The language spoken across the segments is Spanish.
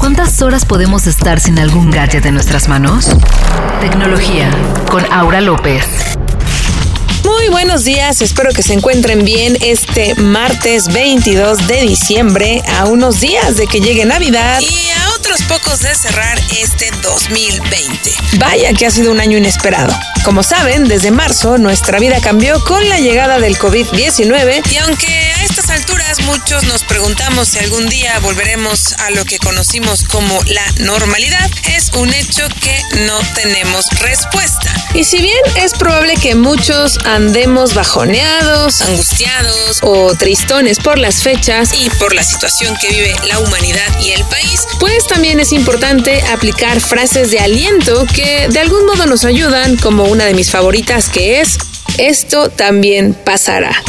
¿cuántas horas podemos estar sin algún gadget en nuestras manos? Tecnología con Aura López. Muy buenos días, espero que se encuentren bien este martes 22 de diciembre, a unos días de que llegue Navidad y a otros pocos de cerrar este 2020. Vaya que ha sido un año inesperado. Como saben, desde marzo nuestra vida cambió con la llegada del COVID-19 y aunque a estas alturas muchos nos preguntamos si algún día volveremos a lo que conocimos como la normalidad, es un hecho que no tenemos respuesta. Y si bien es probable que muchos andemos bajoneados, angustiados o tristones por las fechas y por la situación que vive la humanidad y el país, pues también es importante aplicar frases de aliento que de algún modo nos ayudan como una de mis favoritas que es, esto también pasará.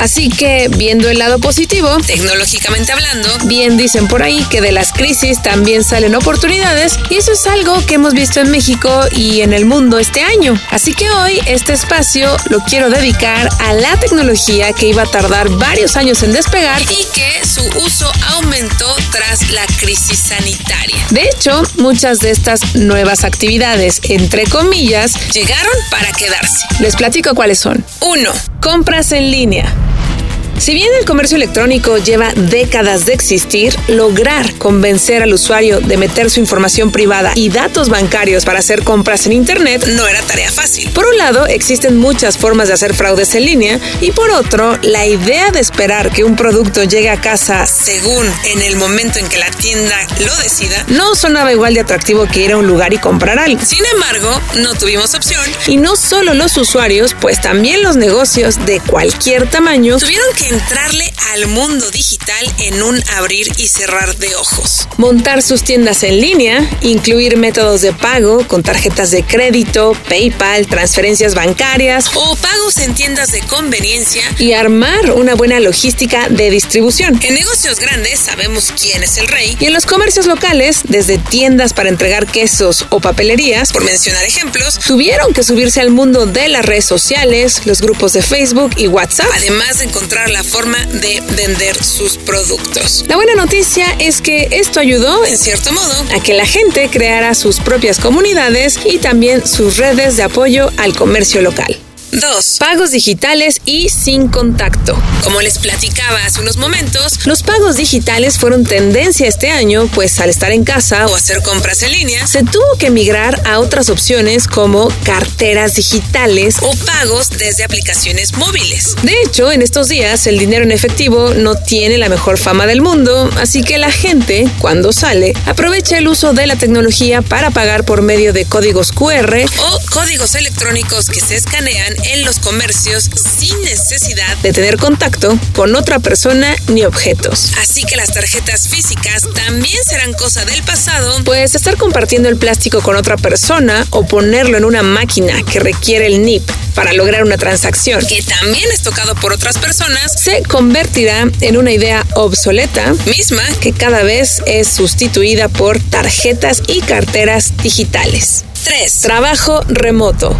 Así que, viendo el lado positivo, tecnológicamente hablando, bien dicen por ahí que de las crisis también salen oportunidades y eso es algo que hemos visto en México y en el mundo este año. Así que hoy este espacio lo quiero dedicar a la tecnología que iba a tardar varios años en despegar y que su uso aumentó tras la crisis sanitaria. De hecho, muchas de estas nuevas actividades, entre comillas, llegaron para quedarse. Les platico cuáles son. 1. Compras en línea. Si bien el comercio electrónico lleva décadas de existir, lograr convencer al usuario de meter su información privada y datos bancarios para hacer compras en Internet no era tarea fácil. Por un lado, existen muchas formas de hacer fraudes en línea y por otro, la idea de esperar que un producto llegue a casa según en el momento en que la tienda lo decida no sonaba igual de atractivo que ir a un lugar y comprar algo. Sin embargo, no tuvimos opción y no solo los usuarios, pues también los negocios de cualquier tamaño tuvieron que entrarle al mundo digital en un abrir y cerrar de ojos. Montar sus tiendas en línea, incluir métodos de pago con tarjetas de crédito, PayPal, transferencias bancarias o pagos en tiendas de conveniencia y armar una buena logística de distribución. En negocios grandes sabemos quién es el rey y en los comercios locales, desde tiendas para entregar quesos o papelerías, por mencionar ejemplos, tuvieron que subirse al mundo de las redes sociales, los grupos de Facebook y WhatsApp, además de encontrar la forma de vender sus productos. La buena noticia es que esto ayudó, en cierto modo, a que la gente creara sus propias comunidades y también sus redes de apoyo al comercio local. 2. Pagos digitales y sin contacto. Como les platicaba hace unos momentos, los pagos digitales fueron tendencia este año, pues al estar en casa o hacer compras en línea, se tuvo que migrar a otras opciones como carteras digitales o pagos desde aplicaciones móviles. De hecho, en estos días el dinero en efectivo no tiene la mejor fama del mundo, así que la gente, cuando sale, aprovecha el uso de la tecnología para pagar por medio de códigos QR o códigos electrónicos que se escanean en los comercios sin necesidad de tener contacto con otra persona ni objetos. Así que las tarjetas físicas también serán cosa del pasado, pues estar compartiendo el plástico con otra persona o ponerlo en una máquina que requiere el NIP para lograr una transacción que también es tocado por otras personas, se convertirá en una idea obsoleta, misma que cada vez es sustituida por tarjetas y carteras digitales. 3. Trabajo remoto.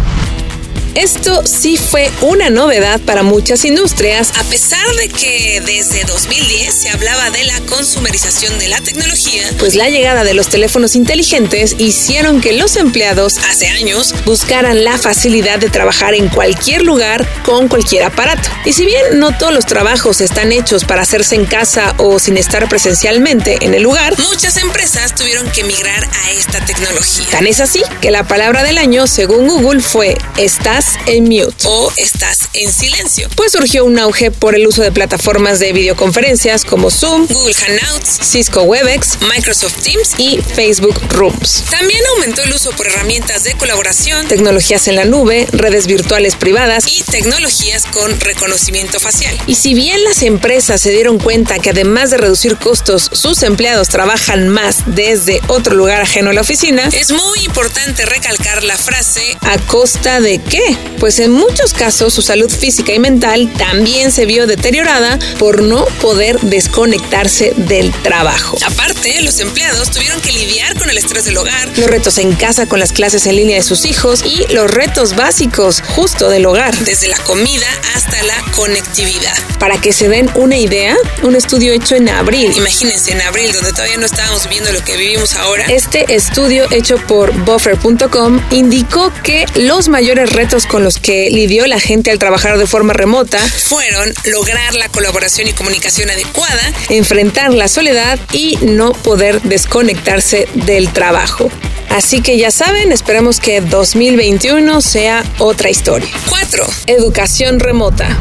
Esto sí fue una novedad para muchas industrias, a pesar de que desde 2010 se hablaba de la consumerización de la tecnología, pues la llegada de los teléfonos inteligentes hicieron que los empleados hace años buscaran la facilidad de trabajar en cualquier lugar con cualquier aparato. Y si bien no todos los trabajos están hechos para hacerse en casa o sin estar presencialmente en el lugar, muchas empresas tuvieron que migrar a esta tecnología. Tan es así que la palabra del año, según Google, fue estás en mute o estás en silencio. Pues surgió un auge por el uso de plataformas de videoconferencias como Zoom, Google Hangouts, Cisco Webex, Microsoft Teams y Facebook Rooms. También aumentó el uso por herramientas de colaboración, tecnologías en la nube, redes virtuales privadas y tecnologías con reconocimiento facial. Y si bien las empresas se dieron cuenta que además de reducir costos, sus empleados trabajan más desde otro lugar ajeno a la oficina, es muy importante recalcar la frase ¿a costa de qué? Pues en muchos casos su salud física y mental también se vio deteriorada por no poder desconectarse del trabajo. Aparte, los empleados tuvieron que lidiar con el estrés del hogar, los retos en casa con las clases en línea de sus hijos y los retos básicos justo del hogar, desde la comida hasta la conectividad. Para que se den una idea, un estudio hecho en abril, imagínense en abril donde todavía no estábamos viviendo lo que vivimos ahora, este estudio hecho por buffer.com indicó que los mayores retos con los que lidió la gente al trabajar de forma remota fueron lograr la colaboración y comunicación adecuada, enfrentar la soledad y no poder desconectarse del trabajo. Así que ya saben, esperemos que 2021 sea otra historia. 4. Educación remota.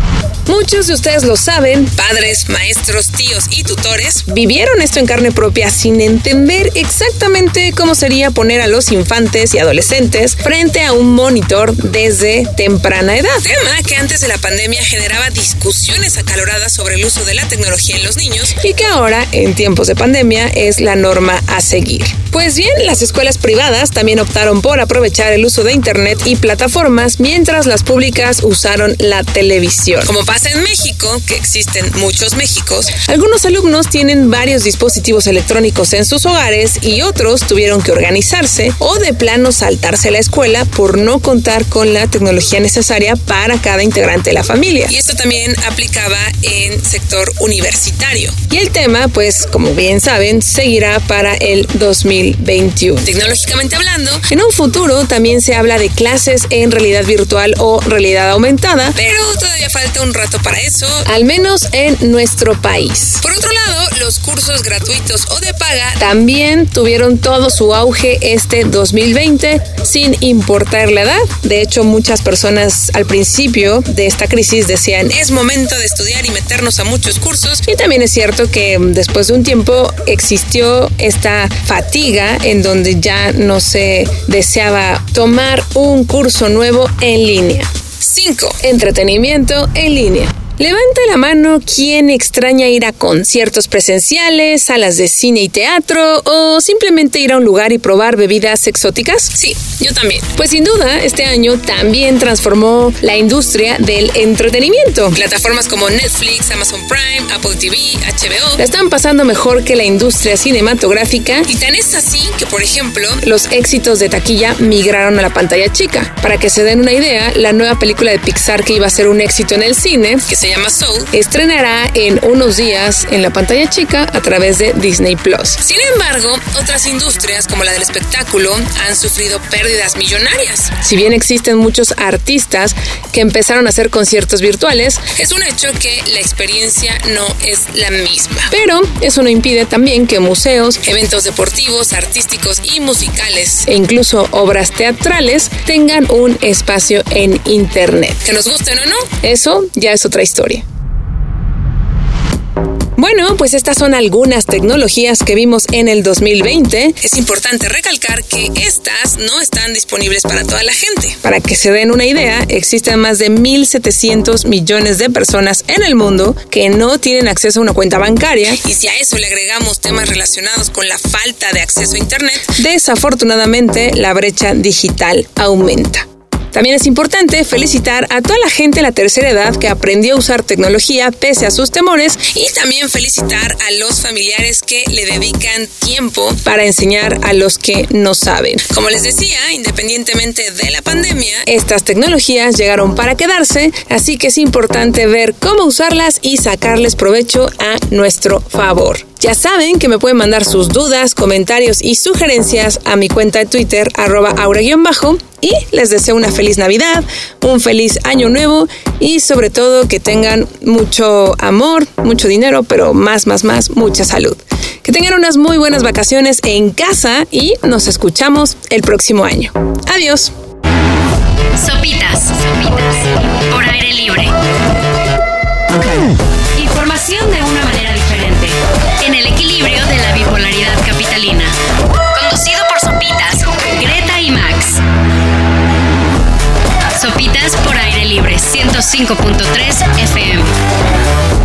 Muchos de ustedes lo saben, padres, maestros, tíos y tutores vivieron esto en carne propia sin entender exactamente cómo sería poner a los infantes y adolescentes frente a un monitor desde temprana edad. Tema que antes de la pandemia generaba discusiones acaloradas sobre el uso de la tecnología en los niños y que ahora, en tiempos de pandemia, es la norma a seguir. Pues bien, las escuelas privadas también optaron por aprovechar el uso de Internet y plataformas mientras las públicas usaron la televisión. Pasa en México, que existen muchos Méxicos, algunos alumnos tienen varios dispositivos electrónicos en sus hogares y otros tuvieron que organizarse o de plano saltarse la escuela por no contar con la tecnología necesaria para cada integrante de la familia. Y esto también aplicaba en sector universitario. Y el tema, pues como bien saben, seguirá para el 2021. Tecnológicamente hablando, en un futuro también se habla de clases en realidad virtual o realidad aumentada, pero todavía falta un rato para eso, al menos en nuestro país. Por otro lado, los cursos gratuitos o de paga también tuvieron todo su auge este 2020 sin importar la edad. De hecho, muchas personas al principio de esta crisis decían es momento de estudiar y meternos a muchos cursos. Y también es cierto que después de un tiempo existió esta fatiga en donde ya no se deseaba tomar un curso nuevo en línea. 5. Entretenimiento en línea. Levante la mano quien extraña ir a conciertos presenciales, salas de cine y teatro o simplemente ir a un lugar y probar bebidas exóticas. Sí, yo también. Pues sin duda, este año también transformó la industria del entretenimiento. Plataformas como Netflix, Amazon Prime, Apple TV, HBO la están pasando mejor que la industria cinematográfica y tan es así que, por ejemplo, los éxitos de taquilla migraron a la pantalla chica. Para que se den una idea, la nueva película de Pixar que iba a ser un éxito en el cine, que se llama Soul, estrenará en unos días en la pantalla chica a través de Disney Plus. Sin embargo, otras industrias como la del espectáculo han sufrido pérdidas millonarias. Si bien existen muchos artistas que empezaron a hacer conciertos virtuales, es un hecho que la experiencia no es la misma. Pero eso no impide también que museos, eventos deportivos, artísticos y musicales e incluso obras teatrales tengan un espacio en Internet. Que nos gusten o no, eso ya es otra historia. Bueno, pues estas son algunas tecnologías que vimos en el 2020. Es importante recalcar que estas no están disponibles para toda la gente. Para que se den una idea, existen más de 1.700 millones de personas en el mundo que no tienen acceso a una cuenta bancaria. Y si a eso le agregamos temas relacionados con la falta de acceso a Internet, desafortunadamente la brecha digital aumenta. También es importante felicitar a toda la gente de la tercera edad que aprendió a usar tecnología pese a sus temores y también felicitar a los familiares que le dedican tiempo para enseñar a los que no saben. Como les decía, independientemente de la pandemia, estas tecnologías llegaron para quedarse, así que es importante ver cómo usarlas y sacarles provecho a nuestro favor. Ya saben que me pueden mandar sus dudas, comentarios y sugerencias a mi cuenta de Twitter, arroba aura-bajo, y les deseo una feliz Navidad, un feliz año nuevo y sobre todo que tengan mucho amor, mucho dinero, pero más, más, más, mucha salud. Que tengan unas muy buenas vacaciones en casa y nos escuchamos el próximo año. Adiós. Sopitas, sopitas, por aire libre. Información de en el equilibrio de la bipolaridad capitalina. Conducido por Sopitas, Greta y Max. Sopitas por aire libre, 105.3 FM.